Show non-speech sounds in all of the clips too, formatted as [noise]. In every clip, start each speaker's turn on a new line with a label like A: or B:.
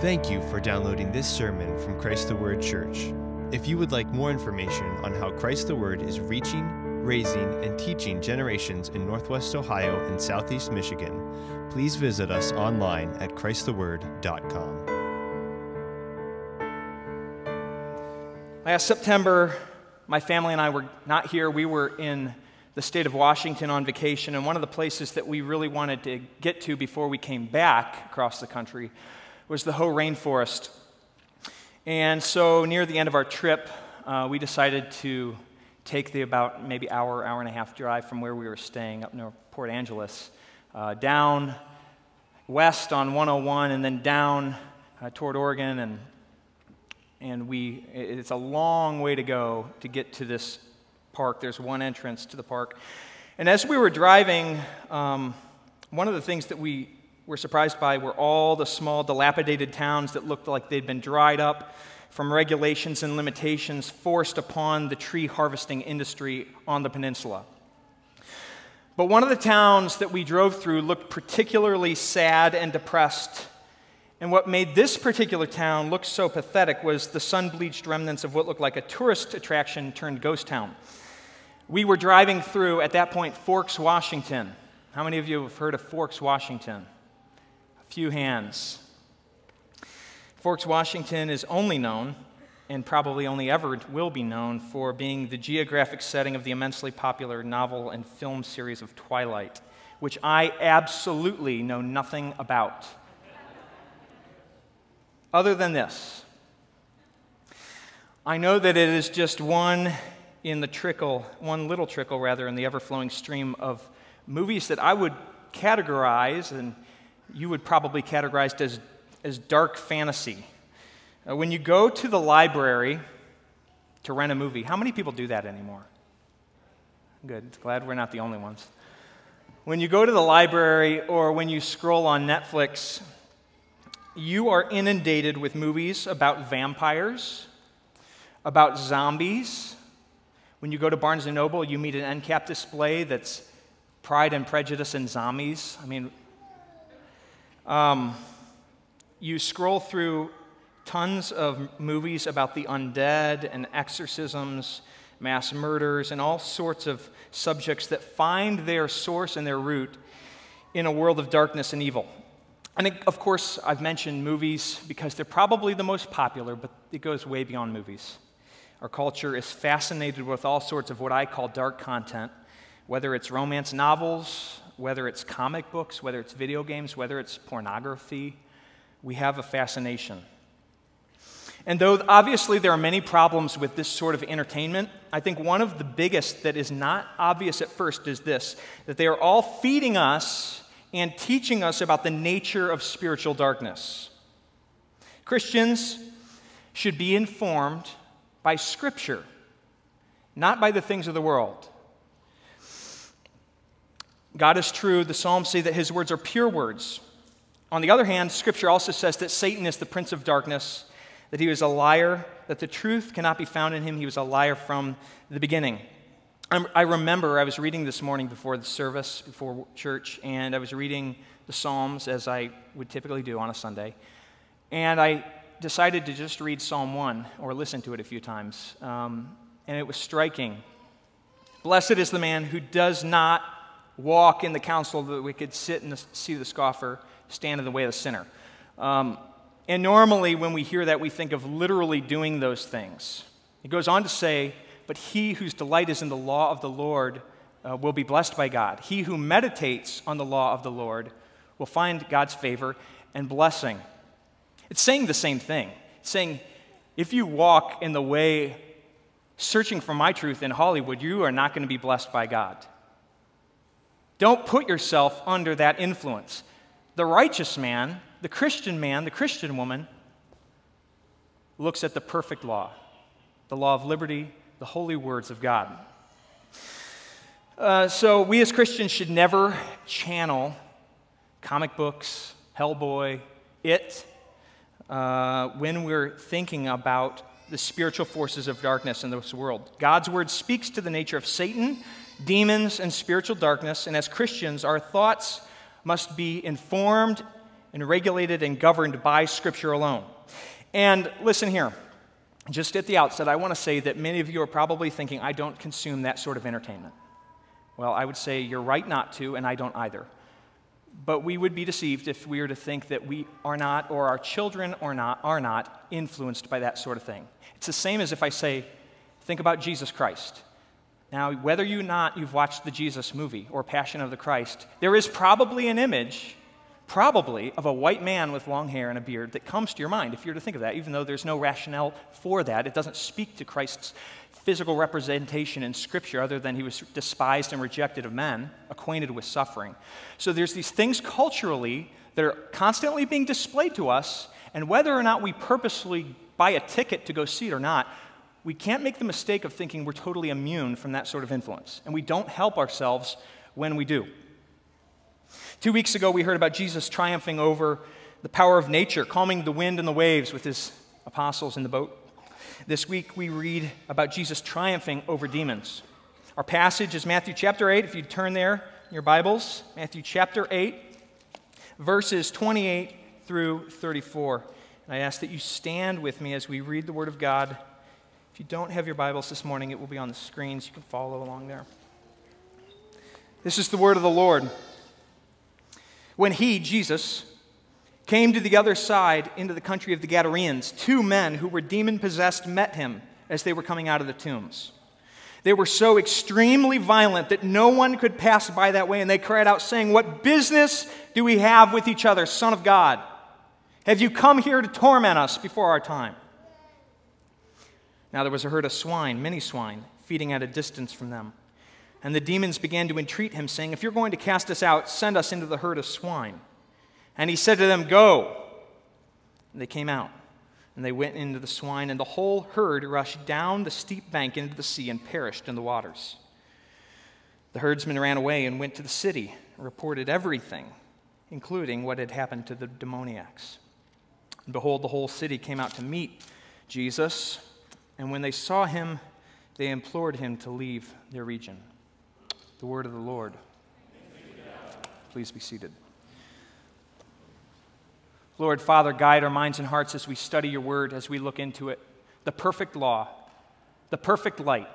A: Thank you for downloading this sermon from Christ the Word Church. If you would like more information on how Christ the Word is reaching, raising, and teaching generations in Northwest Ohio and Southeast Michigan, please visit us online at ChristTheWord.com.
B: Last September, my family and I were not here. We were in the state of Washington on vacation, and one of the places that we really wanted to get to before we came back across the country was the Hoh Rainforest. And so, near the end of our trip, uh, we decided to take the about maybe hour, hour and a half drive from where we were staying up near Port Angeles, uh, down west on 101, and then down uh, toward Oregon. And, and we, it's a long way to go to get to this park. There's one entrance to the park. And as we were driving, um, one of the things that we were surprised by were all the small, dilapidated towns that looked like they'd been dried up from regulations and limitations forced upon the tree harvesting industry on the peninsula. But one of the towns that we drove through looked particularly sad and depressed. And what made this particular town look so pathetic was the sun bleached remnants of what looked like a tourist attraction turned ghost town. We were driving through, at that point, Forks, Washington. How many of you have heard of Forks, Washington? Few hands. Forks, Washington is only known, and probably only ever will be known, for being the geographic setting of the immensely popular novel and film series of Twilight, which I absolutely know nothing about. Other than this, I know that it is just one in the trickle, one little trickle rather, in the ever flowing stream of movies that I would categorize and you would probably categorize as, as dark fantasy. Uh, when you go to the library to rent a movie, how many people do that anymore? Good, glad we're not the only ones. When you go to the library or when you scroll on Netflix, you are inundated with movies about vampires, about zombies. When you go to Barnes and Noble, you meet an end cap display that's Pride and Prejudice and zombies. I mean, um, you scroll through tons of movies about the undead and exorcisms, mass murders, and all sorts of subjects that find their source and their root in a world of darkness and evil. And of course, I've mentioned movies because they're probably the most popular, but it goes way beyond movies. Our culture is fascinated with all sorts of what I call dark content, whether it's romance novels, whether it's comic books, whether it's video games, whether it's pornography, we have a fascination. And though obviously there are many problems with this sort of entertainment, I think one of the biggest that is not obvious at first is this that they are all feeding us and teaching us about the nature of spiritual darkness. Christians should be informed by Scripture, not by the things of the world. God is true. The Psalms say that his words are pure words. On the other hand, Scripture also says that Satan is the prince of darkness, that he was a liar, that the truth cannot be found in him. He was a liar from the beginning. I remember I was reading this morning before the service, before church, and I was reading the Psalms as I would typically do on a Sunday. And I decided to just read Psalm 1 or listen to it a few times. Um, and it was striking. Blessed is the man who does not walk in the counsel of the wicked, sit seat of the scoffer, stand in the way of the sinner. Um, and normally, when we hear that, we think of literally doing those things. It goes on to say, But he whose delight is in the law of the Lord uh, will be blessed by God. He who meditates on the law of the Lord will find God's favor and blessing. It's saying the same thing. It's saying, if you walk in the way searching for my truth in Hollywood, you are not going to be blessed by God. Don't put yourself under that influence. The righteous man, the Christian man, the Christian woman, looks at the perfect law, the law of liberty, the holy words of God. Uh, so, we as Christians should never channel comic books, Hellboy, It, uh, when we're thinking about the spiritual forces of darkness in this world. God's word speaks to the nature of Satan, demons, and spiritual darkness. And as Christians, our thoughts must be informed and regulated and governed by Scripture alone. And listen here, just at the outset, I want to say that many of you are probably thinking, I don't consume that sort of entertainment. Well, I would say you're right not to, and I don't either. But we would be deceived if we were to think that we are not, or our children or not, are not influenced by that sort of thing. It's the same as if I say, think about Jesus Christ. Now, whether you not you've watched the Jesus movie or Passion of the Christ, there is probably an image, probably, of a white man with long hair and a beard that comes to your mind if you're to think of that, even though there's no rationale for that. It doesn't speak to Christ's physical representation in Scripture other than he was despised and rejected of men, acquainted with suffering. So there's these things culturally that are constantly being displayed to us, and whether or not we purposely buy a ticket to go see it or not, we can't make the mistake of thinking we're totally immune from that sort of influence, and we don't help ourselves when we do. Two weeks ago, we heard about Jesus triumphing over the power of nature, calming the wind and the waves with his apostles in the boat. This week, we read about Jesus triumphing over demons. Our passage is Matthew chapter 8. If you turn there in your Bibles, Matthew chapter 8, verses 28 through 34. And I ask that you stand with me as we read the Word of God you don't have your Bibles this morning, it will be on the screens. You can follow along there. This is the word of the Lord. When he, Jesus, came to the other side into the country of the Gadarenes, two men who were demon possessed met him as they were coming out of the tombs. They were so extremely violent that no one could pass by that way, and they cried out, saying, What business do we have with each other, Son of God? Have you come here to torment us before our time? Now there was a herd of swine, many swine, feeding at a distance from them. And the demons began to entreat him, saying, If you're going to cast us out, send us into the herd of swine. And he said to them, Go. And they came out, and they went into the swine, and the whole herd rushed down the steep bank into the sea and perished in the waters. The herdsmen ran away and went to the city and reported everything, including what had happened to the demoniacs. And behold, the whole city came out to meet Jesus and when they saw him, they implored him to leave their region. The word of the Lord. Please be seated. Lord, Father, guide our minds and hearts as we study your word, as we look into it. The perfect law, the perfect light.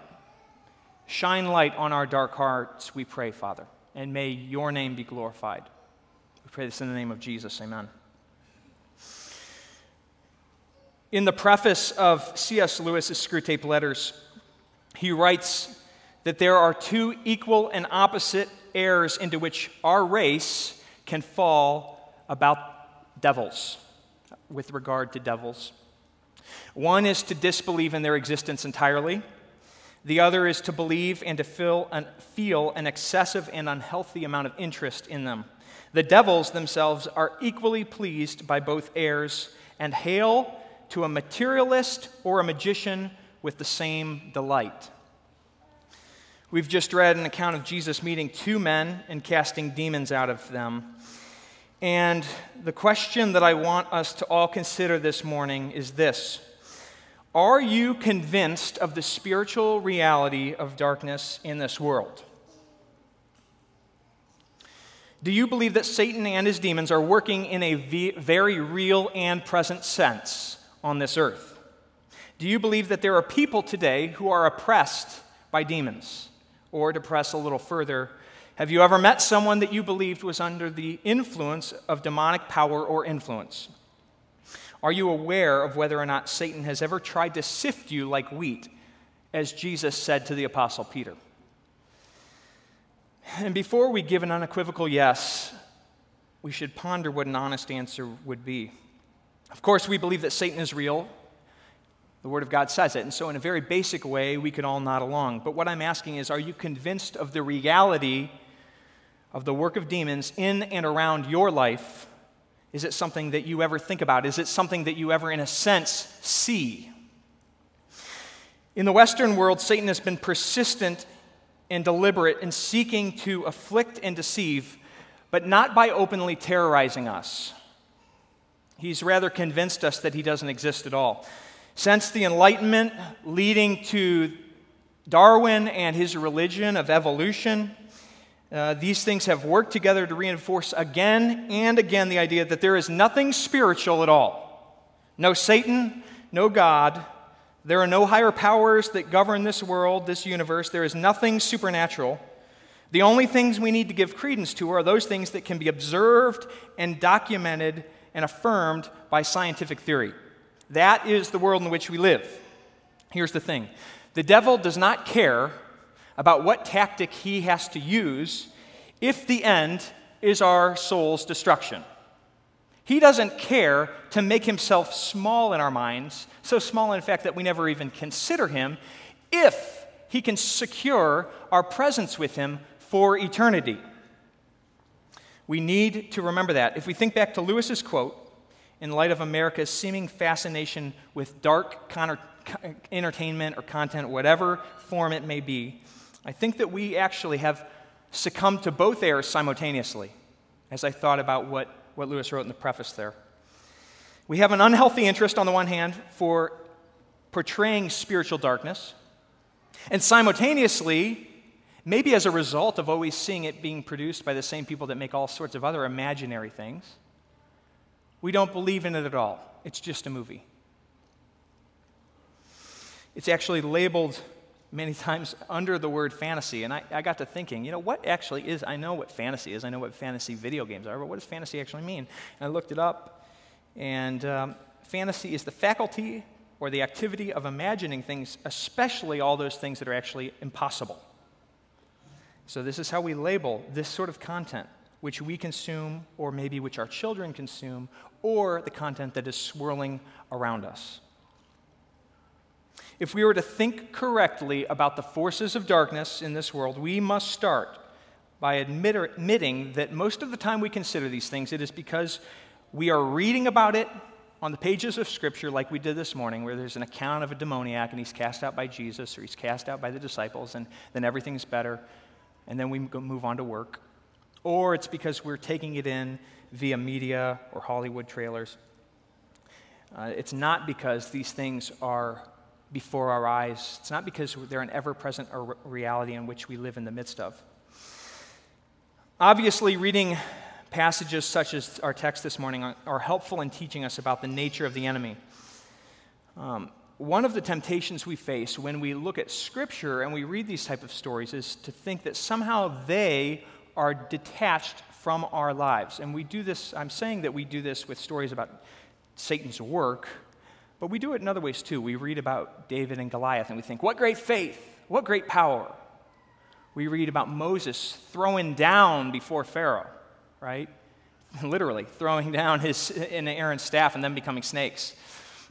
B: Shine light on our dark hearts, we pray, Father, and may your name be glorified. We pray this in the name of Jesus. Amen. In the preface of C.S. Lewis's Screwtape Letters, he writes that there are two equal and opposite errors into which our race can fall about devils, with regard to devils. One is to disbelieve in their existence entirely. The other is to believe and to feel an, feel an excessive and unhealthy amount of interest in them. The devils themselves are equally pleased by both errors and hail to a materialist or a magician with the same delight. We've just read an account of Jesus meeting two men and casting demons out of them. And the question that I want us to all consider this morning is this Are you convinced of the spiritual reality of darkness in this world? Do you believe that Satan and his demons are working in a very real and present sense? On this earth? Do you believe that there are people today who are oppressed by demons? Or to press a little further, have you ever met someone that you believed was under the influence of demonic power or influence? Are you aware of whether or not Satan has ever tried to sift you like wheat, as Jesus said to the Apostle Peter? And before we give an unequivocal yes, we should ponder what an honest answer would be. Of course, we believe that Satan is real. The Word of God says it. And so, in a very basic way, we can all nod along. But what I'm asking is are you convinced of the reality of the work of demons in and around your life? Is it something that you ever think about? Is it something that you ever, in a sense, see? In the Western world, Satan has been persistent and deliberate in seeking to afflict and deceive, but not by openly terrorizing us. He's rather convinced us that he doesn't exist at all. Since the Enlightenment leading to Darwin and his religion of evolution, Uh, these things have worked together to reinforce again and again the idea that there is nothing spiritual at all. No Satan, no God. There are no higher powers that govern this world, this universe. There is nothing supernatural. The only things we need to give credence to are those things that can be observed and documented and affirmed by scientific theory. That is the world in which we live. Here's the thing the devil does not care about what tactic he has to use if the end is our soul's destruction. He doesn't care to make himself small in our minds, so small, in fact, that we never even consider him, if he can secure our presence with him for eternity. We need to remember that. If we think back to Lewis's quote, in light of America's seeming fascination with dark con- entertainment or content, whatever form it may be, I think that we actually have succumbed to both errors simultaneously, as I thought about what, what Lewis wrote in the preface there. We have an unhealthy interest, on the one hand, for portraying spiritual darkness, and simultaneously, maybe as a result of always seeing it being produced by the same people that make all sorts of other imaginary things, we don't believe in it at all. It's just a movie. It's actually labeled many [laughs] times under the word fantasy. And I, I, got to thinking, you know, what actually is, I know what fantasy is, I know what fantasy video games are, but what does fantasy actually mean? And I looked it up, and um, fantasy is the faculty or the activity of imagining things, especially all those things that are actually impossible. So, this is how we label this sort of content, which we consume, or maybe which our children consume, or the content that is swirling around us. If we were to think correctly about the forces of darkness in this world, we must start by admitting that most of the time we consider these things, it is because we are reading about it on the pages of Scripture, like we did this morning, where there's an account of a demoniac and he's cast out by Jesus or he's cast out by the disciples, and then everything's better, and then we move on to work. Or it's because we're taking it in via media or Hollywood trailers. Uh, it's not because these things are before our eyes. It's not because they're an ever present reality in which we live in the midst of. Obviously, reading passages such as our text this morning are helpful in teaching us about the nature of the enemy. Um, one of the temptations we face when we look at Scripture and we read these type of stories is to think that somehow they are detached from our lives. And we do this, I'm saying that we do this with stories about Satan's work, but we do it in other ways too. We read about David and Goliath and we think, what great faith, what great power. We read about Moses throwing down before Pharaoh, right? [laughs] Literally, throwing down his in Aaron's staff and then becoming snakes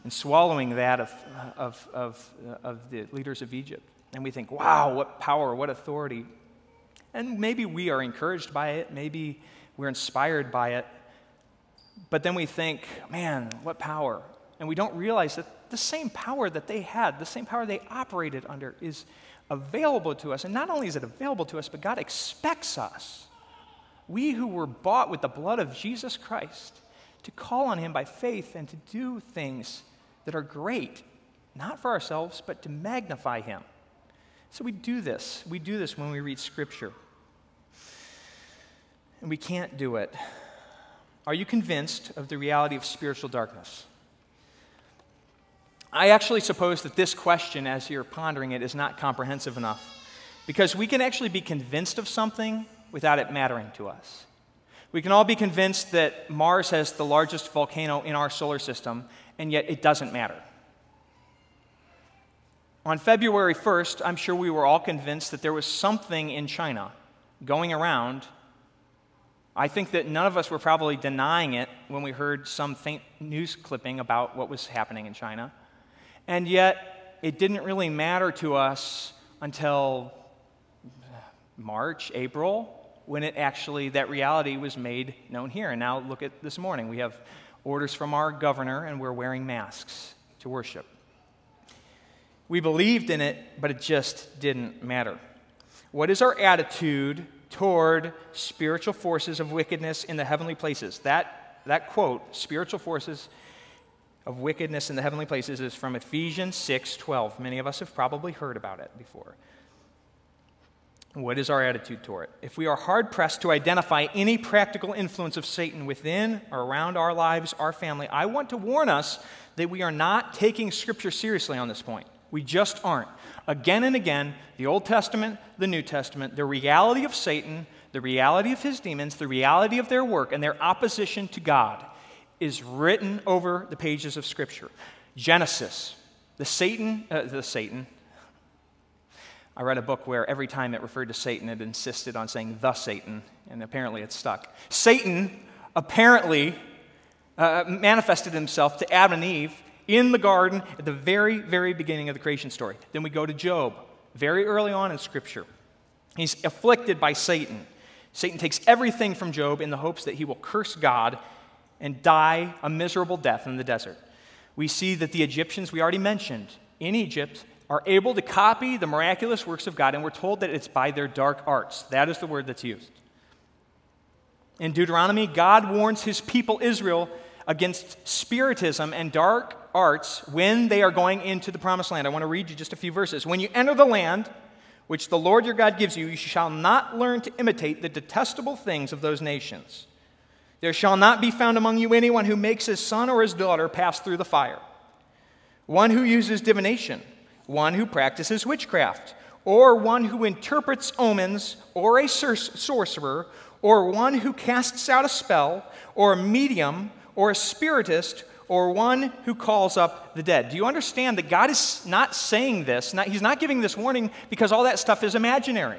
B: and swallowing that of, of, of, uh, of the leaders of Egypt. And we think, wow, what power, what authority. And maybe we are encouraged by it, maybe we're inspired by it. But then we think, man, what power, and we don't realize that the same power that they had, the same power they operated under, is available to us. And not only is it available to us, but God expects us, we who were bought with the blood of Jesus Christ, to call on Him by faith and to do things that are great, not for ourselves, but to magnify Him. So we do this. We do this when we read Scripture. And we can't do it. Are you convinced of the reality of spiritual darkness? I actually suppose that this question, as you're pondering it, is not comprehensive enough because we can actually be convinced of something without it mattering to us. We can all be convinced that Mars has the largest volcano in our solar system, and yet it doesn't matter. On February 1st, I'm sure we were all convinced that there was something in China going around. I think that none of us were probably denying it when we heard some faint news clipping about what was happening in China. And yet, it didn't really matter to us until March, April, when it actually, that reality was made known here. And now look at this morning. We have orders from our governor, and we're wearing masks to worship. We believed in it, but it just didn't matter. What is our attitude toward spiritual forces of wickedness in the heavenly places? That, that quote, spiritual forces of wickedness in the heavenly places is from Ephesians 6:12. Many of us have probably heard about it before. What is our attitude toward it? If we are hard pressed to identify any practical influence of Satan within or around our lives, our family, I want to warn us that we are not taking Scripture seriously on this point. We just aren't. Again and again, the Old Testament, the New Testament, the reality of Satan, the reality of his demons, the reality of their work, and their opposition to God is written over the pages of Scripture. Genesis, the Satan, uh, the Satan, I read a book where every time it referred to Satan, it insisted on saying the Satan, and apparently it stuck. Satan apparently uh, manifested himself to Adam and Eve in the garden at the very, very beginning of the creation story. Then we go to Job, very early on in Scripture. He's afflicted by Satan. Satan takes everything from Job in the hopes that he will curse God and die a miserable death in the desert. We see that the Egyptians, we already mentioned, in Egypt, are able to copy the miraculous works of God, and we're told that it's by their dark arts. That is the word that's used. In Deuteronomy, God warns his people Israel against spiritism and dark arts when they are going into the promised land. I want to read you just a few verses. When you enter the land which the Lord your God gives you, you shall not learn to imitate the detestable things of those nations. There shall not be found among you anyone who makes his son or his daughter pass through the fire, one who uses divination one who practices witchcraft, or one who interprets omens, or a sorcerer, or one who casts out a spell, or a medium, or a spiritist, or one who calls up the dead. Do you understand that God is not saying this? Not, he's not giving this warning because all that stuff is imaginary.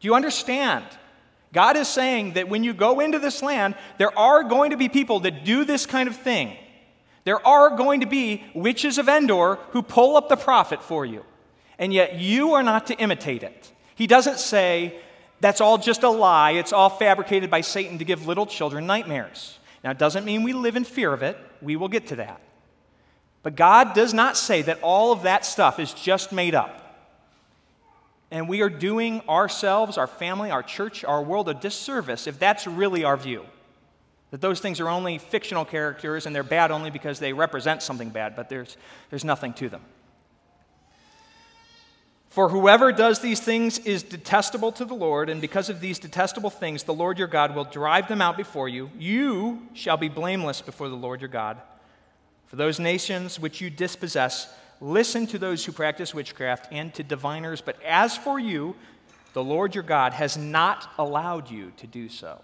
B: Do you understand? God is saying that when you go into this land, there are going to be people that do this kind of thing. There are going to be witches of Endor who pull up the prophet for you, and yet you are not to imitate it. He doesn't say, that's all just a lie, it's all fabricated by Satan to give little children nightmares. Now, it doesn't mean we live in fear of it. We will get to that. But God does not say that all of that stuff is just made up. And we are doing ourselves, our family, our church, our world a disservice if that's really our view. That those things are only fictional characters and they're bad only because they represent something bad, but there's, there's nothing to them. For whoever does these things is detestable to the Lord, and because of these detestable things, the Lord your God will drive them out before you. You shall be blameless before the Lord your God. For those nations which you dispossess, listen to those who practice witchcraft and to diviners, but as for you, the Lord your God has not allowed you to do so.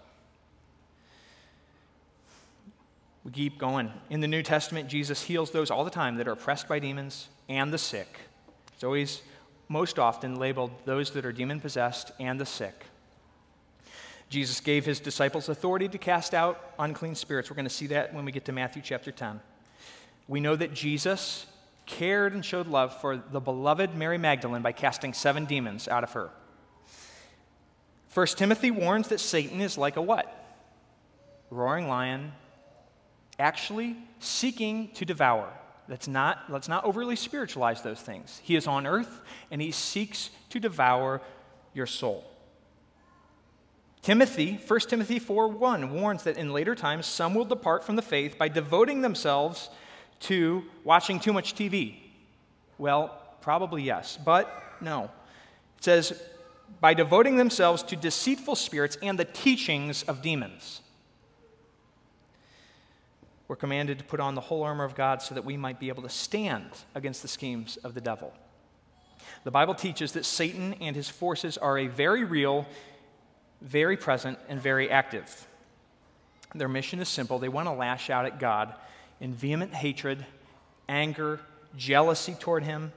B: We keep going. In the New Testament, Jesus heals those all the time that are oppressed by demons and the sick. It's always, most often, labeled those that are demon possessed and the sick. Jesus gave his disciples authority to cast out unclean spirits. We're going to see that when we get to Matthew chapter 10. We know that Jesus cared and showed love for the beloved Mary Magdalene by casting seven demons out of her. First Timothy warns that Satan is like a what? Roaring lion actually seeking to devour. Let's not, let's not overly spiritualize those things. He is on earth and he seeks to devour your soul. Timothy, 1 Timothy 4 1, warns that in later times some will depart from the faith by devoting themselves to watching too much TV. Well, probably yes, but no. It says, by devoting themselves to deceitful spirits and the teachings of demons. We're commanded to put on the whole armor of God so that we might be able to stand against the schemes of the devil. The Bible teaches that Satan and his forces are a very real, very present, and very active. Their mission is simple they want to lash out at God in vehement hatred, anger, jealousy toward him,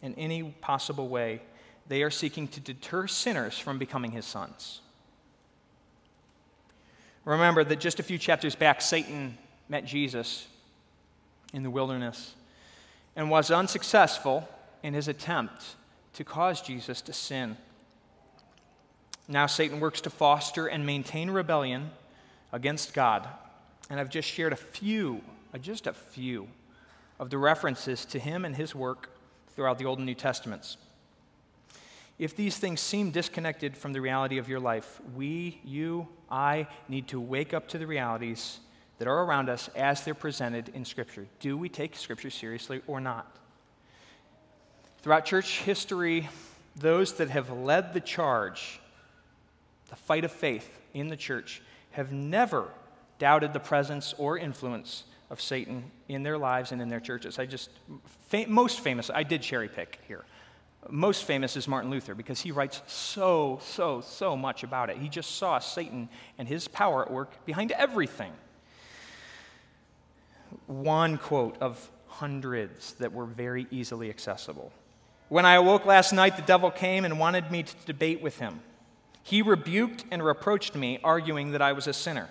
B: in any possible way. They are seeking to deter sinners from becoming his sons. Remember that just a few chapters back, Satan met Jesus in the wilderness and was unsuccessful in his attempt to cause Jesus to sin. Now, Satan works to foster and maintain rebellion against God. And I've just shared a few, uh, just a few, of the references to him and his work throughout the Old and New Testaments. If these things seem disconnected from the reality of your life, we, you, I, need to wake up to the realities that are around us as they're presented in Scripture. Do we take Scripture seriously or not? Throughout church history, those that have led the charge, the fight of faith in the church, have never doubted the presence or influence of Satan in their lives and in their churches. I just, fam- most famous, I did cherry pick here. Most famous is Martin Luther because he writes so, so, so much about it. He just saw Satan and his power at work behind everything. One quote of hundreds that were very easily accessible. When I awoke last night, the devil came and wanted me to debate with him. He rebuked and reproached me, arguing that I was a sinner.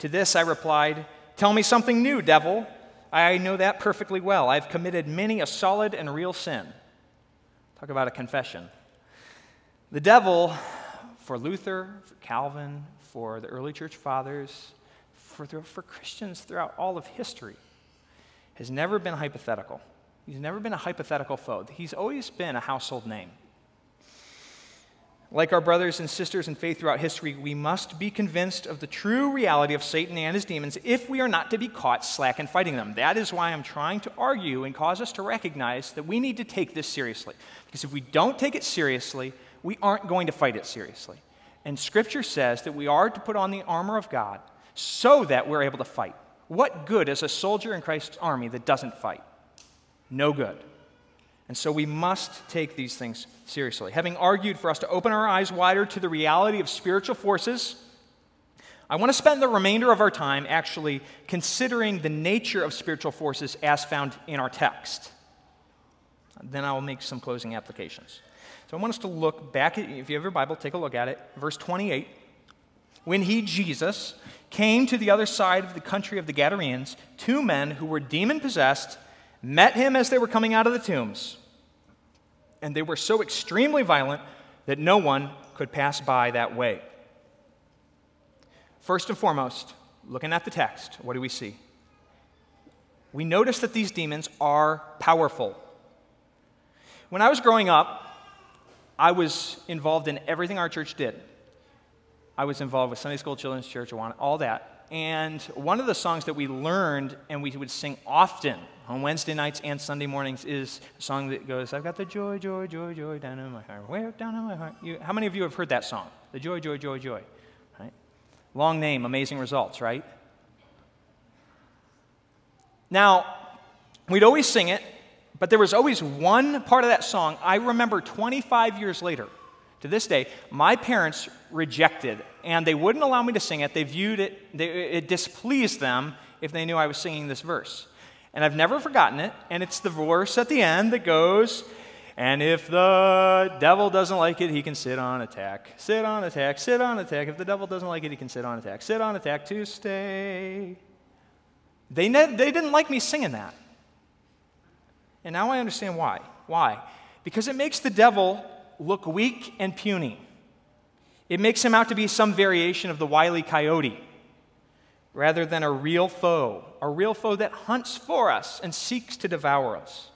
B: To this I replied, Tell me something new, devil. I know that perfectly well. I've committed many a solid and real sin. Talk about a confession. The devil, for Luther, for Calvin, for the early church fathers, for, for Christians throughout all of history, has never been hypothetical. He's never been a hypothetical foe. He's always been a household name. Like our brothers and sisters in faith throughout history, we must be convinced of the true reality of Satan and his demons if we are not to be caught slack in fighting them. That is why I'm trying to argue and cause us to recognize that we need to take this seriously. Because if we don't take it seriously, we aren't going to fight it seriously. And Scripture says that we are to put on the armor of God so that we're able to fight. What good is a soldier in Christ's army that doesn't fight? No good. And so we must take these things seriously. Having argued for us to open our eyes wider to the reality of spiritual forces, I want to spend the remainder of our time actually considering the nature of spiritual forces as found in our text. Then I will make some closing applications. So I want us to look back at, if you have your Bible, take a look at it. Verse 28. When he, Jesus, came to the other side of the country of the Gadarenes, two men who were demon possessed met him as they were coming out of the tombs and they were so extremely violent that no one could pass by that way. First and foremost, looking at the text, what do we see? We notice that these demons are powerful. When I was growing up, I was involved in everything our church did. I was involved with Sunday school, children's church, all that. And one of the songs that we learned and we would sing often on Wednesday nights and Sunday mornings is a song that goes, I've got the joy, joy, joy, joy down in my heart. Way down in my heart. You, how many of you have heard that song? The joy, joy, joy, joy. Right? Long name, amazing results, right? Now, we'd always sing it, but there was always one part of that song I remember 25 years later. To this day, my parents rejected, and they wouldn't allow me to sing it. They viewed it, they, it displeased them if they knew I was singing this verse. And I've never forgotten it. And it's the verse at the end that goes, and if the devil doesn't like it, he can sit on attack. Sit on attack, sit on attack. If the devil doesn't like it, he can sit on attack. Sit on attack to stay. They, ne- they didn't like me singing that. And now I understand why. Why? Because it makes the devil look weak and puny. It makes him out to be some variation of the wily coyote rather than a real foe, a real foe that hunts for us and seeks to devour us.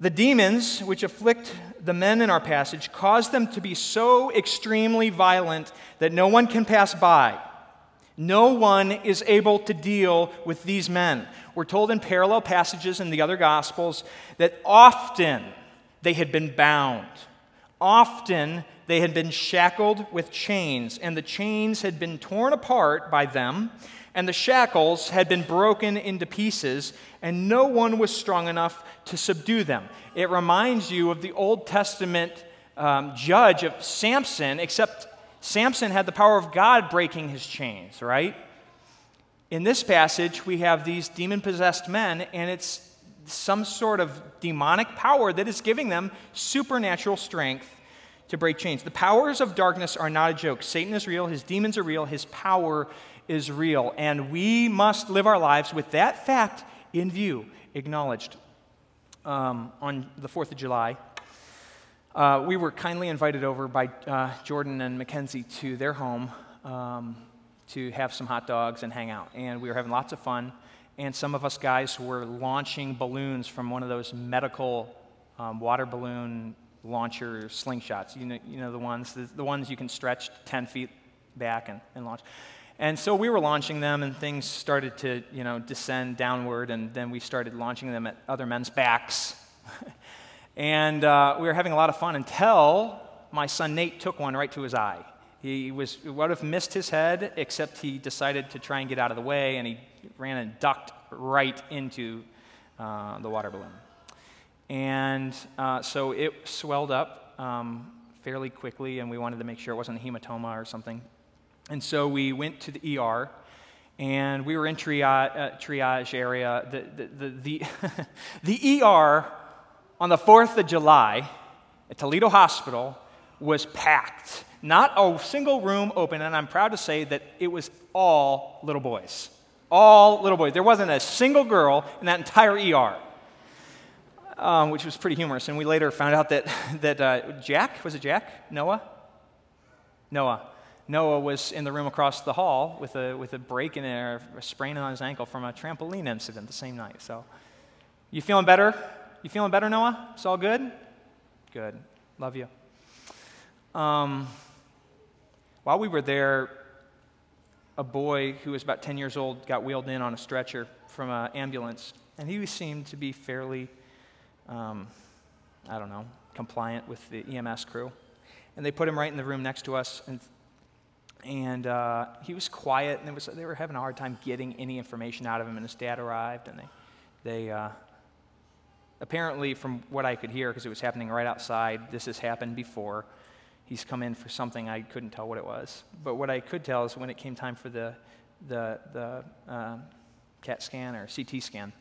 B: The demons which afflict the men in our passage cause them to be so extremely violent that no one can pass by. No one is able to deal with these men. We're told in parallel passages in the other Gospels that often they had been bound. Often they had been shackled with chains, and the chains had been torn apart by them, and the shackles had been broken into pieces, and no one was strong enough to subdue them. It reminds you of the Old Testament um, judge of Samson, except Samson had the power of God breaking his chains, right? In this passage, we have these demon possessed men, and it's some sort of demonic power that is giving them supernatural strength to break chains. The powers of darkness are not a joke. Satan is real, his demons are real, his power is real. And we must live our lives with that fact in view, acknowledged. Um, on the 4th of July, uh, we were kindly invited over by uh, Jordan and Mackenzie to their home um, to have some hot dogs and hang out. And we were having lots of fun. And some of us guys were launching balloons from one of those medical um, water balloon launcher slingshots. You know, you know the ones, the, the ones you can stretch 10 feet back and, and launch. And so we were launching them, and things started to, you know, descend downward, and then we started launching them at other men's backs. [laughs] And uh, we were having a lot of fun until my son Nate took one right to his eye. He was, would have missed his head, except he decided to try and get out of the way, and he ran and ducked right into uh, the water balloon. And uh, so it swelled up um, fairly quickly, and we wanted to make sure it wasn't a hematoma or something. And so we went to the ER, and we were in triage, uh, triage area. The, the, the, the, [laughs] the ER on the 4th of July at Toledo Hospital was packed. Not a single room open, and I'm proud to say that it was all little boys. All little boys. There wasn't a single girl in that entire ER, um, which was pretty humorous. And we later found out that, [laughs] that uh, Jack, was it Jack? Noah? Noah. Noah was in the room across the hall with a, with a break in there, a sprain on his ankle from a trampoline incident the same night. So, you feeling better? You feeling better, Noah? It's all good? Good. Love you. Um, while we were there, a boy who was about 10 years old got wheeled in on a stretcher from an ambulance, and he seemed to be fairly, um, I don't know, compliant with the EMS crew. And they put him right in the room next to us, and, and uh, he was quiet, and was, they were having a hard time getting any information out of him. And his dad arrived, and they, they uh, apparently, from what I could hear, because it was happening right outside, this has happened before he's come in for something I couldn't tell what it was. But what I could tell is when it came time for the, the, the uh, CAT scan or CT scan,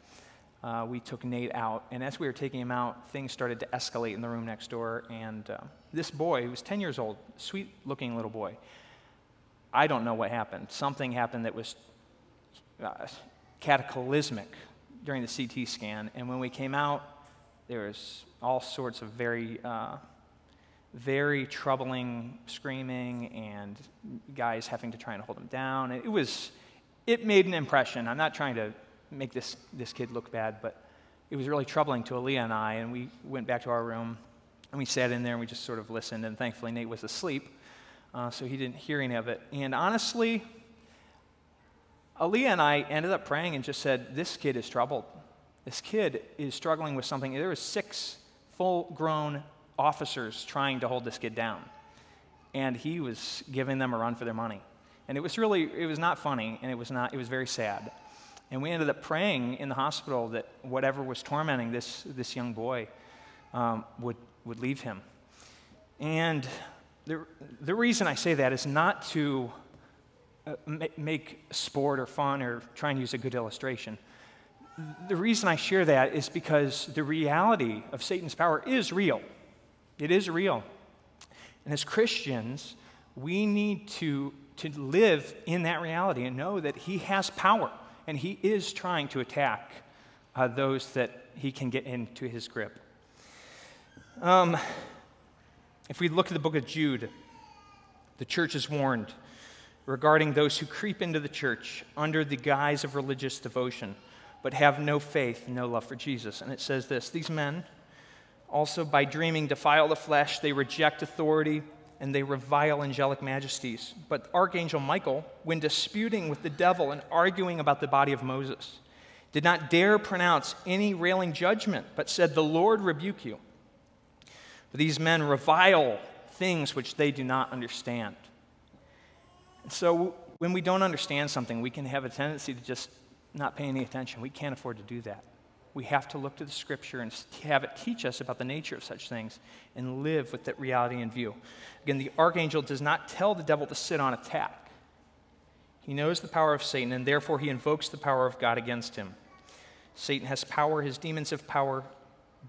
B: uh, we took Nate out. And as we were taking him out, things started to escalate in the room next door. And uh, this boy, who was 10 years old, sweet looking little boy, I don't know what happened. Something happened that was uh, cataclysmic during the CT scan. And when we came out, there was all sorts of very uh, very troubling screaming and guys having to try and hold him down. It was, it made an impression. I'm not trying to make this, this kid look bad, but it was really troubling to Aaliyah and I. And we went back to our room and we sat in there and we just sort of listened. And thankfully, Nate was asleep, uh, so he didn't hear any of it. And honestly, Aaliyah and I ended up praying and just said, This kid is troubled. This kid is struggling with something. There was six full grown officers trying to hold this kid down. And he was giving them a run for their money. And it was really, it was not funny, and it was not, it was very sad. And we ended up praying in the hospital that whatever was tormenting this, this young boy um, would, would leave him. And the, the reason I say that is not to uh, make sport or fun or try and use a good illustration. The reason I share that is because the reality of Satan's power is real. It is real. And as Christians, we need to, to live in that reality and know that He has power and He is trying to attack uh, those that He can get into His grip. Um, if we look at the book of Jude, the church is warned regarding those who creep into the church under the guise of religious devotion, but have no faith, no love for Jesus. And it says this These men, also, by dreaming, defile the flesh, they reject authority and they revile angelic majesties. But Archangel Michael, when disputing with the devil and arguing about the body of Moses, did not dare pronounce any railing judgment, but said, The Lord rebuke you. For these men revile things which they do not understand. And so, when we don't understand something, we can have a tendency to just not pay any attention. We can't afford to do that we have to look to the scripture and have it teach us about the nature of such things and live with that reality in view. Again, the archangel does not tell the devil to sit on attack. He knows the power of Satan, and therefore he invokes the power of God against him. Satan has power, his demons have power.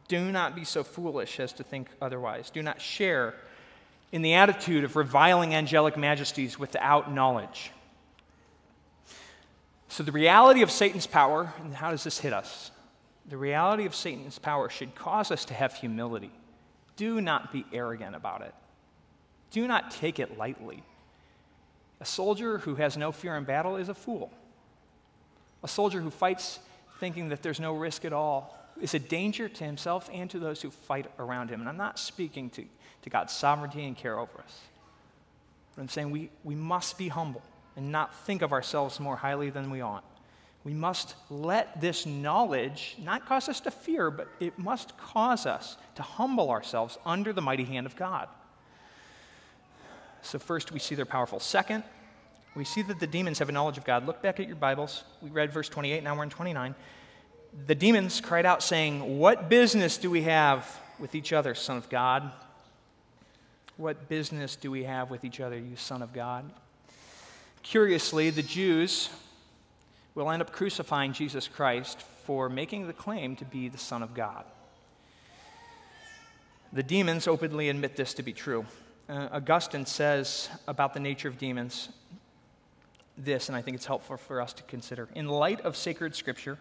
B: Do not be so foolish as to think otherwise. Do not share in the attitude of reviling angelic majesties without knowledge. So, the reality of Satan's power, and how does this hit us? The reality of Satan's power should cause us to have humility. Do not be arrogant about it. Do not take it lightly. A soldier who has no fear in battle is a fool. A soldier who fights thinking that there's no risk at all is a danger to himself and to those who fight around him. And I'm not speaking to, to God's sovereignty and care over us. But I'm saying we, we must be humble and not think of ourselves more highly than we ought We must let this knowledge not cause us to fear, but it must cause us to humble ourselves under the mighty hand of God. So, first, we see they're powerful. Second, we see that the demons have a knowledge of God. Look back at your Bibles. We read verse 28, now we're in 29. The demons cried out, saying, What business do we have with each other, Son of God? What business do we have with each other, you Son of God? Curiously, the Jews will end up crucifying Jesus Christ for making the claim to be the Son of God. The demons openly admit this to be true. Uh, Augustine says about the nature of demons this, and I think it's helpful for us to consider. In light of sacred scripture,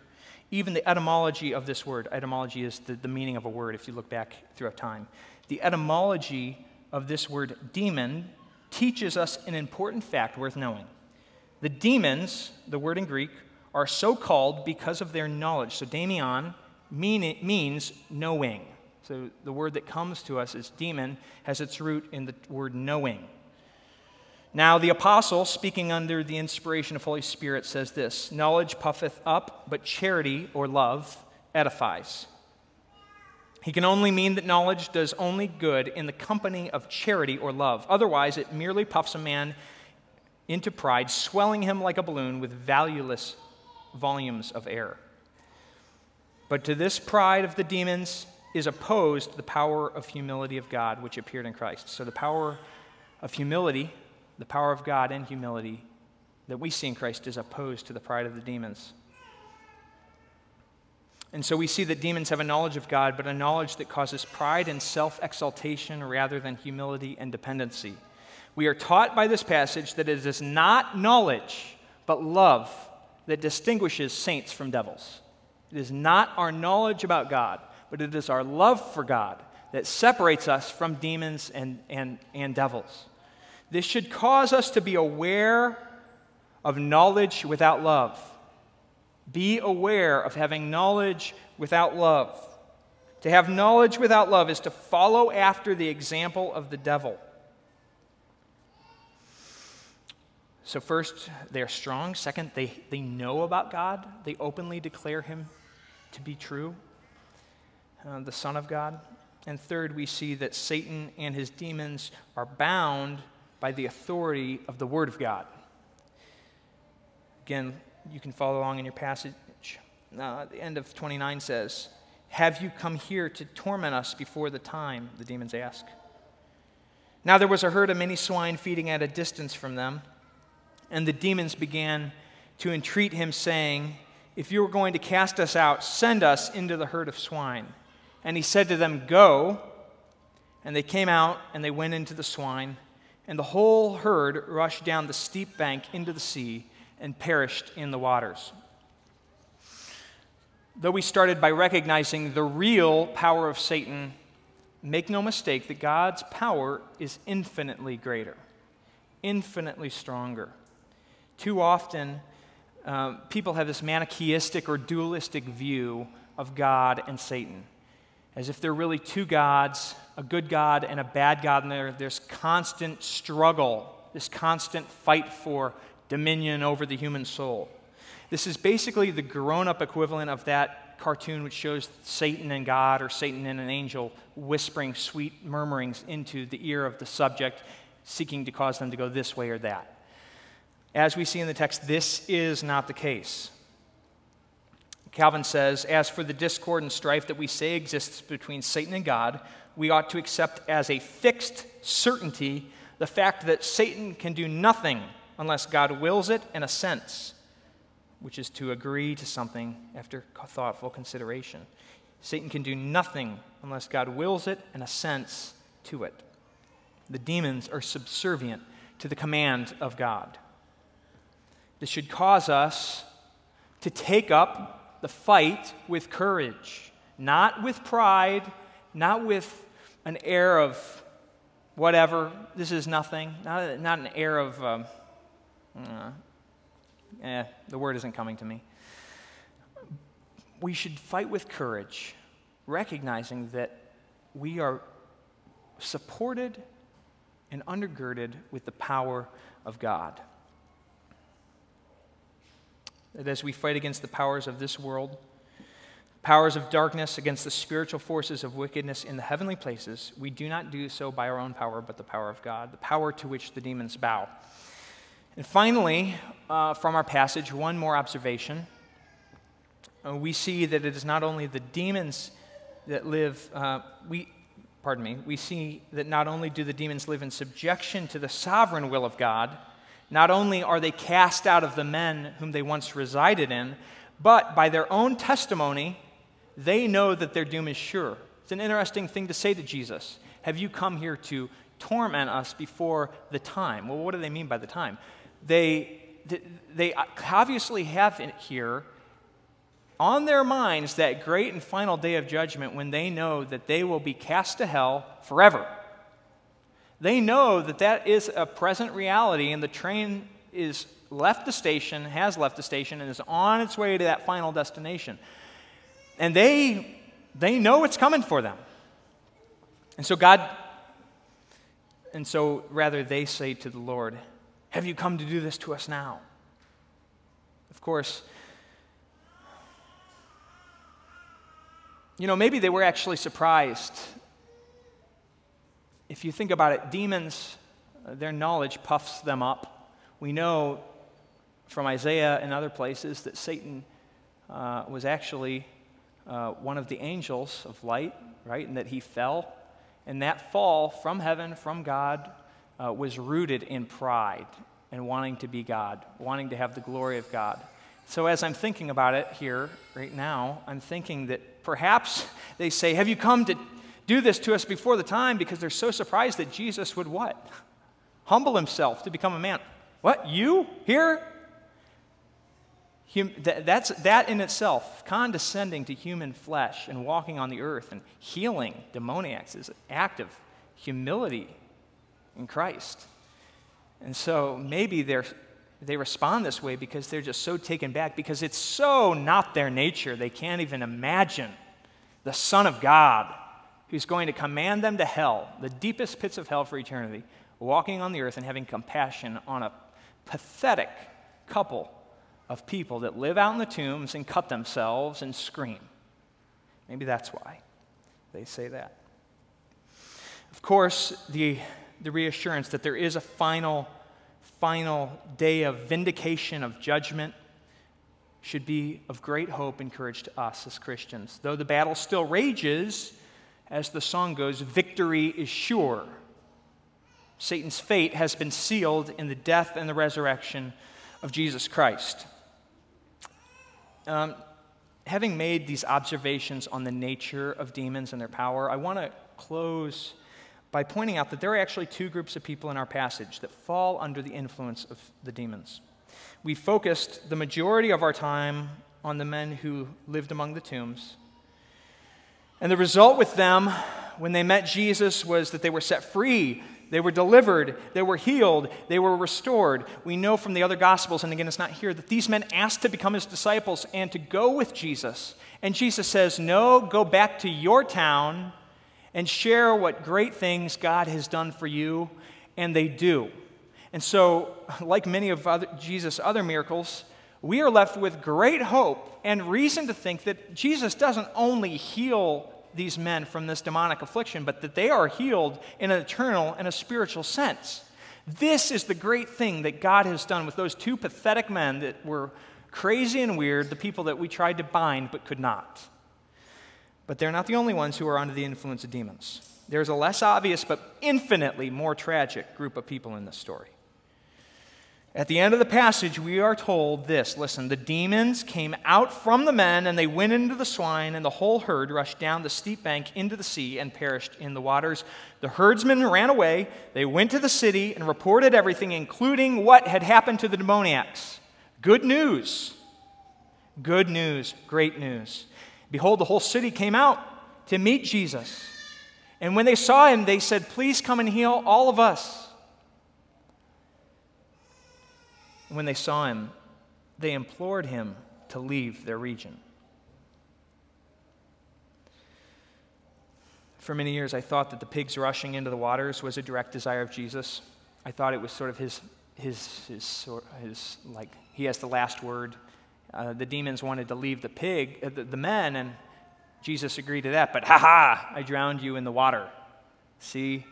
B: even the etymology of this word, etymology is the, the meaning of a word if you look back throughout time. The etymology of this word demon teaches us an important fact worth knowing. The demons, the word in Greek, are so called because of their knowledge. So, daemon mean, means knowing. So, the word that comes to us as demon has its root in the word knowing. Now, the apostle, speaking under the inspiration of Holy Spirit, says this Knowledge puffeth up, but charity or love edifies. He can only mean that knowledge does only good in the company of charity or love. Otherwise, it merely puffs a man into pride, swelling him like a balloon with valueless volumes of air. But to this pride of the demons is opposed the power of humility of God, which appeared in Christ. So the power of humility, the power of God and humility that we see in Christ is opposed to the pride of the demons. And so we see that demons have a knowledge of God, but a knowledge that causes pride and self exaltation rather than humility and dependency. We are taught by this passage that it is not knowledge, but love that distinguishes saints from devils. It is not our knowledge about God, but it is our love for God that separates us from demons and, and, and devils. This should cause us to be aware of knowledge without love. Be aware of having knowledge without love. To have knowledge without love is to follow after the example of the devil. So, first, they are strong. Second, they, they know about God, they openly declare him to be true, uh, the Son of God. And third, we see that Satan and his demons are bound by the authority of the Word of God. Again, you can follow along in your passage. Uh, the end of 29 says, Have you come here to torment us before the time? The demons ask. Now there was a herd of many swine feeding at a distance from them. And the demons began to entreat him, saying, If you are going to cast us out, send us into the herd of swine. And he said to them, Go. And they came out and they went into the swine. And the whole herd rushed down the steep bank into the sea and perished in the waters. Though we started by recognizing the real power of Satan, make no mistake that God's power is infinitely greater, infinitely stronger. Too often, uh, people have this manichaeistic or dualistic view of God and Satan, as if they're really two gods, a good God and a bad God, and there, there's constant struggle, this constant fight for dominion over the human soul. This is basically the grown up equivalent of that cartoon which shows Satan and God or Satan and an angel whispering sweet murmurings into the ear of the subject, seeking to cause them to go this way or that. As we see in the text, this is not the case. Calvin says, As for the discord and strife that we say exists between Satan and God, we ought to accept as a fixed certainty the fact that Satan can do nothing unless God wills it and assents, which is to agree to something after thoughtful consideration. Satan can do nothing unless God wills it and assents to it. The demons are subservient to the command of God. This should cause us to take up the fight with courage, not with pride, not with an air of whatever, this is nothing, not, not an air of, um, uh, eh, the word isn't coming to me. We should fight with courage, recognizing that we are supported and undergirded with the power of God. That as we fight against the powers of this world, powers of darkness, against the spiritual forces of wickedness in the heavenly places, we do not do so by our own power, but the power of God, the power to which the demons bow. And finally, uh, from our passage, one more observation. Uh, we see that it is not only the demons that live, uh, we, pardon me, we see that not only do the demons live in subjection to the sovereign will of God, not only are they cast out of the men whom they once resided in, but by their own testimony, they know that their doom is sure. It's an interesting thing to say to Jesus. Have you come here to torment us before the time? Well, what do they mean by the time? They, they obviously have it here on their minds that great and final day of judgment when they know that they will be cast to hell forever. They know that that is a present reality, and the train is left the station, has left the station, and is on its way to that final destination. And they, they know it's coming for them. And so God, and so rather they say to the Lord, Have you come to do this to us now? Of course, you know, maybe they were actually surprised. If you think about it, demons, uh, their knowledge puffs them up. We know from Isaiah and other places that Satan uh, was actually uh, one of the angels of light, right? And that he fell. And that fall from heaven, from God, uh, was rooted in pride and wanting to be God, wanting to have the glory of God. So, as I'm thinking about it here right now, I'm thinking that perhaps [laughs] they say, Have you come to do this to us before the time? Because they're so surprised that Jesus would what? Humble himself to become a man. What? You? Here? Hum, that, that's, that in itself, condescending to human flesh and walking on the earth and healing demoniacs, is an act of humility in Christ. And so maybe they're, they respond this way because they're just so taken back, because it's so not their nature. They can't even imagine the Son of God who's going to command them to hell, the deepest pits of hell for eternity, walking on the earth and having compassion on a pathetic couple of people that live out in the tombs and cut themselves and scream. Maybe that's why they say that. Of course, the, the reassurance that there is a final, final day of vindication, of judgment, should be of great hope and courage to us as Christians. Though the battle still rages, as the song goes, victory is sure. Satan's fate has been sealed in the death and the resurrection of Jesus Christ. Um, having made these observations on the nature of demons and their power, I want to close by pointing out that there are actually two groups of people in our passage that fall under the influence of the demons. We focused the majority of our time on the men who lived among the tombs. And the result with them when they met Jesus was that they were set free they were delivered, they were healed, they were restored. We know from the other Gospels, and again, it's not here, that these men asked to become his disciples and to go with Jesus. And Jesus says, No, go back to your town and share what great things God has done for you. And they do. And so, like many of other, Jesus' other miracles, we are left with great hope and reason to think that Jesus doesn't only heal these men from this demonic affliction, but that they are healed in an eternal and a spiritual sense. This is the great thing that God has done with those two pathetic men that were crazy and weird, the people that we tried to bind but could not. But they're not the only ones who are under the influence of demons. There's a less obvious but infinitely more tragic group of people in this story. At the end of the passage, we are told this listen, the demons came out from the men, and they went into the swine, and the whole herd rushed down the steep bank into the sea and perished in the waters. The herdsmen ran away. They went to the city and reported everything, including what had happened to the demoniacs. Good news. Good news. Great news. Behold, the whole city came out to meet Jesus. And when they saw him, they said, Please come and heal all of us. When they saw him, they implored him to leave their region. For many years, I thought that the pigs rushing into the waters was a direct desire of Jesus. I thought it was sort of his, his, his, his like, he has the last word. uh, the demons wanted to leave the pig, uh, the, the men, and Jesus agreed to that. But ha ha, I drowned you in the water. See,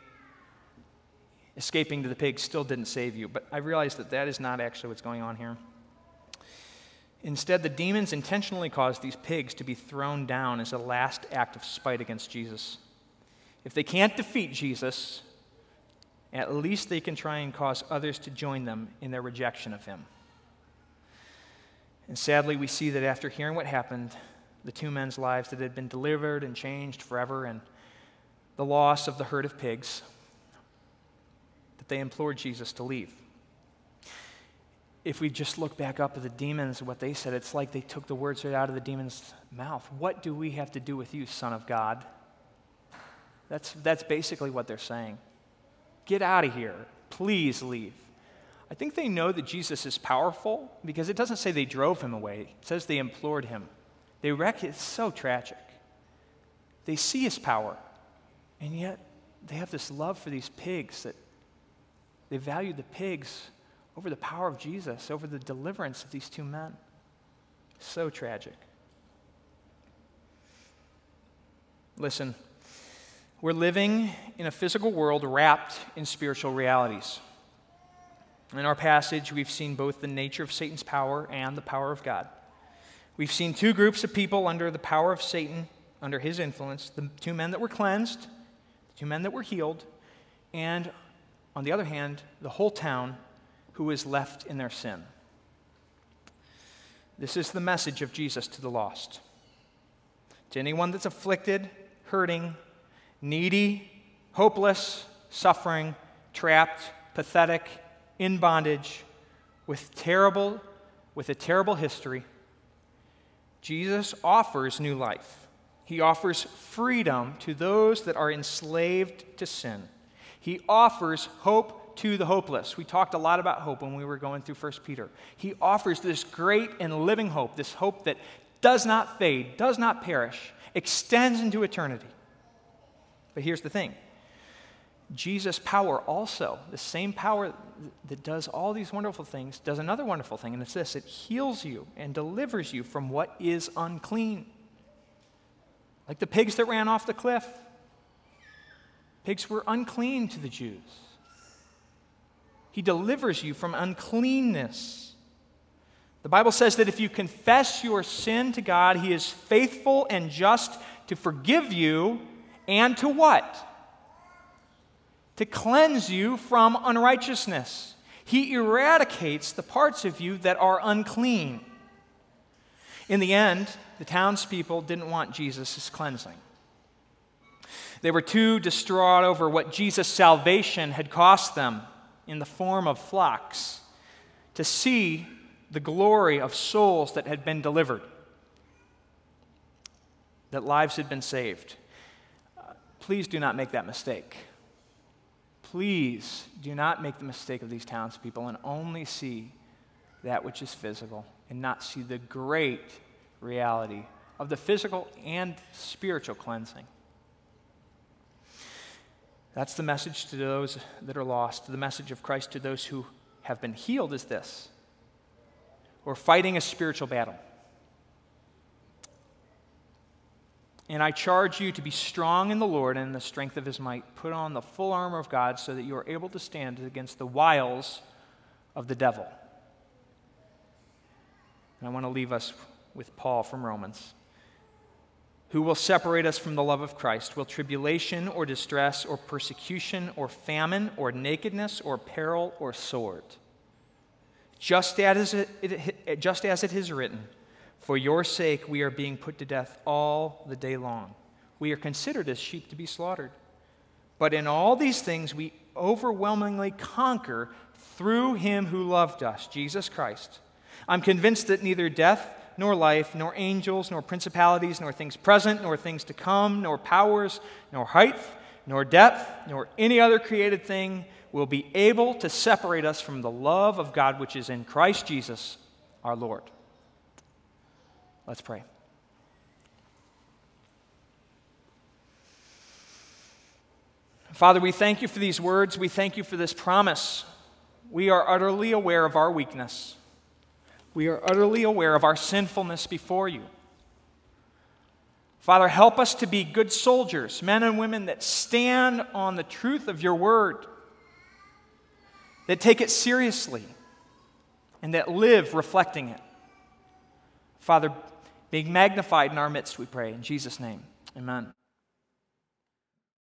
B: escaping to the pigs still didn't save you. But I realized that that is not actually what's going on here. Instead, the demons intentionally caused these pigs to be thrown down as a last act of spite against Jesus. If they can't defeat Jesus, at least they can try and cause others to join them in their rejection of him. And sadly, we see that after hearing what happened, the two men's lives that had been delivered and changed forever, and the loss of the herd of pigs, they implored Jesus to leave. If we just look back up at the demons, what they said, it's like they took the words right out of the demon's mouth. What do we have to do with you, Son of God? That's, that's basically what they're saying. Get out of here. Please leave. I think they know that Jesus is powerful because it doesn't say they drove him away, it says they implored him. They wreck it's so tragic. They see his power, and yet they have this love for these pigs that they valued the pigs over the power of Jesus, over the deliverance of these two men. So tragic. Listen, we're living in a physical world wrapped in spiritual realities. In our passage, we've seen both the nature of Satan's power and the power of God. We've seen two groups of people under the power of Satan, under his influence the two men that were cleansed, the two men that were healed, and on the other hand, the whole town who is left in their sin. This is the message of Jesus to the lost. To anyone that's afflicted, hurting, needy, hopeless, suffering, trapped, pathetic, in bondage, with terrible, with a terrible history, Jesus offers new life. He offers freedom to those that are enslaved to sin. He offers hope to the hopeless. We talked a lot about hope when we were going through 1 Peter. He offers this great and living hope, this hope that does not fade, does not perish, extends into eternity. But here's the thing Jesus' power also, the same power that does all these wonderful things, does another wonderful thing, and it's this it heals you and delivers you from what is unclean. Like the pigs that ran off the cliff. Pigs were unclean to the Jews. He delivers you from uncleanness. The Bible says that if you confess your sin to God, He is faithful and just to forgive you and to what? To cleanse you from unrighteousness. He eradicates the parts of you that are unclean. In the end, the townspeople didn't want Jesus' cleansing. They were too distraught over what Jesus' salvation had cost them in the form of flocks to see the glory of souls that had been delivered, that lives had been saved. Please do not make that mistake. Please do not make the mistake of these townspeople and only see that which is physical and not see the great reality of the physical and spiritual cleansing. That's the message to those that are lost. The message of Christ to those who have been healed is this we're fighting a spiritual battle. And I charge you to be strong in the Lord and in the strength of his might. Put on the full armor of God so that you are able to stand against the wiles of the devil. And I want to leave us with Paul from Romans. Who will separate us from the love of Christ? Will tribulation or distress or persecution or famine or nakedness or peril or sword? Just as it, just as it is written, for your sake, we are being put to death all the day long. We are considered as sheep to be slaughtered. But in all these things, we overwhelmingly conquer through him who loved us, Jesus Christ. I'm convinced that neither death, nor life, nor angels, nor principalities, nor things present, nor things to come, nor powers, nor height, nor depth, nor any other created thing will be able to separate us from the love of God which is in Christ Jesus our Lord. Let's pray. Father, we thank you for these words. We thank you for this promise. We are utterly aware of our weakness. We are utterly aware of our sinfulness before you. Father, help us to be good soldiers, men and women that stand on the truth of your word, that take it seriously, and that live reflecting it. Father, being magnified in our midst, we pray. In Jesus' name, amen.